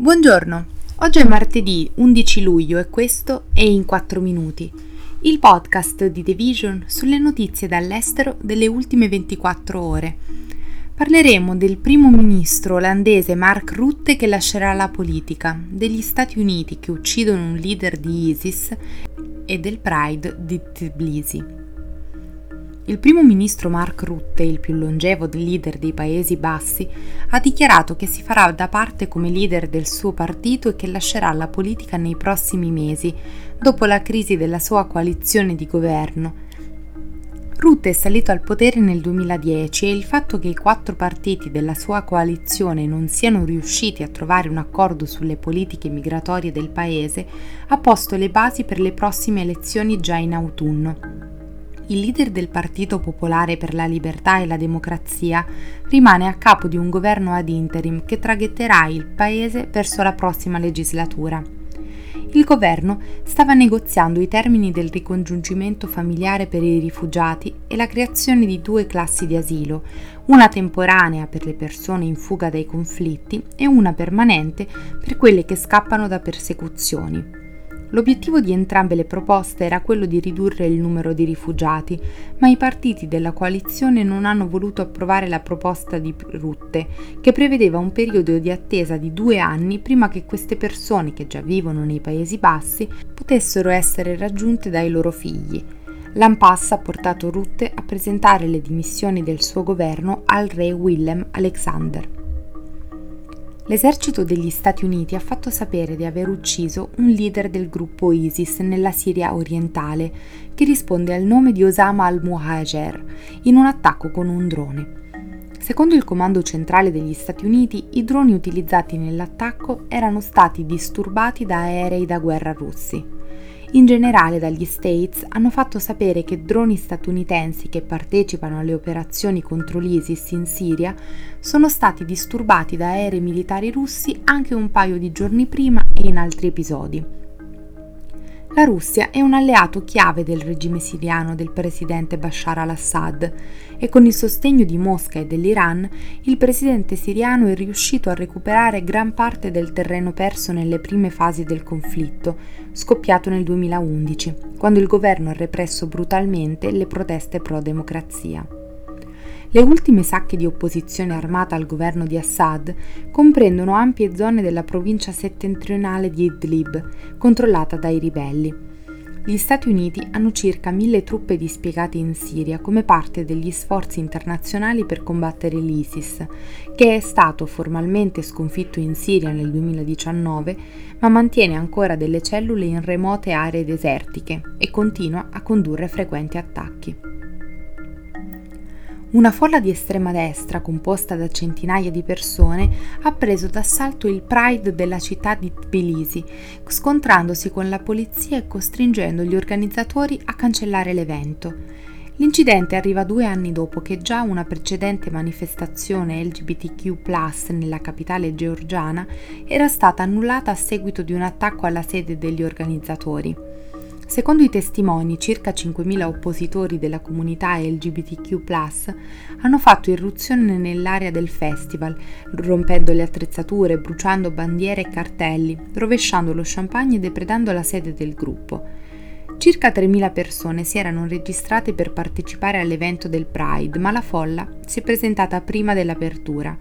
Buongiorno, oggi è martedì 11 luglio e questo è In 4 Minuti, il podcast di The Vision sulle notizie dall'estero delle ultime 24 ore. Parleremo del primo ministro olandese Mark Rutte che lascerà la politica, degli Stati Uniti che uccidono un leader di ISIS e del Pride di Tbilisi. Il primo ministro Mark Rutte, il più longevo leader dei Paesi Bassi, ha dichiarato che si farà da parte come leader del suo partito e che lascerà la politica nei prossimi mesi, dopo la crisi della sua coalizione di governo. Rutte è salito al potere nel 2010 e il fatto che i quattro partiti della sua coalizione non siano riusciti a trovare un accordo sulle politiche migratorie del paese ha posto le basi per le prossime elezioni già in autunno il leader del Partito Popolare per la Libertà e la Democrazia rimane a capo di un governo ad interim che traghetterà il paese verso la prossima legislatura. Il governo stava negoziando i termini del ricongiungimento familiare per i rifugiati e la creazione di due classi di asilo, una temporanea per le persone in fuga dai conflitti e una permanente per quelle che scappano da persecuzioni. L'obiettivo di entrambe le proposte era quello di ridurre il numero di rifugiati, ma i partiti della coalizione non hanno voluto approvare la proposta di Rutte, che prevedeva un periodo di attesa di due anni prima che queste persone, che già vivono nei Paesi Bassi, potessero essere raggiunte dai loro figli. L'Ampass ha portato Rutte a presentare le dimissioni del suo governo al re Willem Alexander. L'esercito degli Stati Uniti ha fatto sapere di aver ucciso un leader del gruppo ISIS nella Siria orientale, che risponde al nome di Osama al-Muhajir, in un attacco con un drone. Secondo il Comando Centrale degli Stati Uniti, i droni utilizzati nell'attacco erano stati disturbati da aerei da guerra russi in generale dagli States hanno fatto sapere che droni statunitensi che partecipano alle operazioni contro l'ISIS in Siria sono stati disturbati da aerei militari russi anche un paio di giorni prima e in altri episodi. La Russia è un alleato chiave del regime siriano del presidente Bashar al-Assad e con il sostegno di Mosca e dell'Iran il presidente siriano è riuscito a recuperare gran parte del terreno perso nelle prime fasi del conflitto, scoppiato nel 2011, quando il governo ha represso brutalmente le proteste pro-democrazia. Le ultime sacche di opposizione armata al governo di Assad comprendono ampie zone della provincia settentrionale di Idlib, controllata dai ribelli. Gli Stati Uniti hanno circa mille truppe dispiegate in Siria come parte degli sforzi internazionali per combattere l'ISIS, che è stato formalmente sconfitto in Siria nel 2019, ma mantiene ancora delle cellule in remote aree desertiche e continua a condurre frequenti attacchi. Una folla di estrema destra, composta da centinaia di persone, ha preso d'assalto il Pride della città di Tbilisi, scontrandosi con la polizia e costringendo gli organizzatori a cancellare l'evento. L'incidente arriva due anni dopo che già una precedente manifestazione LGBTQ nella capitale georgiana era stata annullata a seguito di un attacco alla sede degli organizzatori. Secondo i testimoni, circa 5.000 oppositori della comunità LGBTQ hanno fatto irruzione nell'area del festival, rompendo le attrezzature, bruciando bandiere e cartelli, rovesciando lo champagne e depredando la sede del gruppo. Circa 3.000 persone si erano registrate per partecipare all'evento del Pride, ma la folla si è presentata prima dell'apertura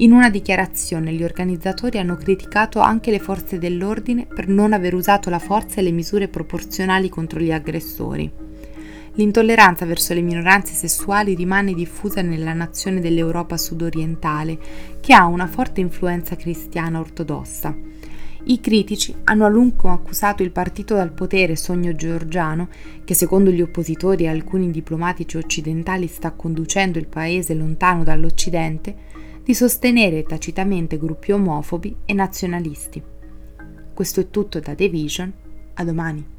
in una dichiarazione gli organizzatori hanno criticato anche le forze dell'ordine per non aver usato la forza e le misure proporzionali contro gli aggressori. L'intolleranza verso le minoranze sessuali rimane diffusa nella nazione dell'Europa sudorientale, che ha una forte influenza cristiana ortodossa. I critici hanno a lungo accusato il partito dal potere Sogno Georgiano, che secondo gli oppositori e alcuni diplomatici occidentali sta conducendo il paese lontano dall'Occidente, di sostenere tacitamente gruppi omofobi e nazionalisti. Questo è tutto da The Vision, a domani.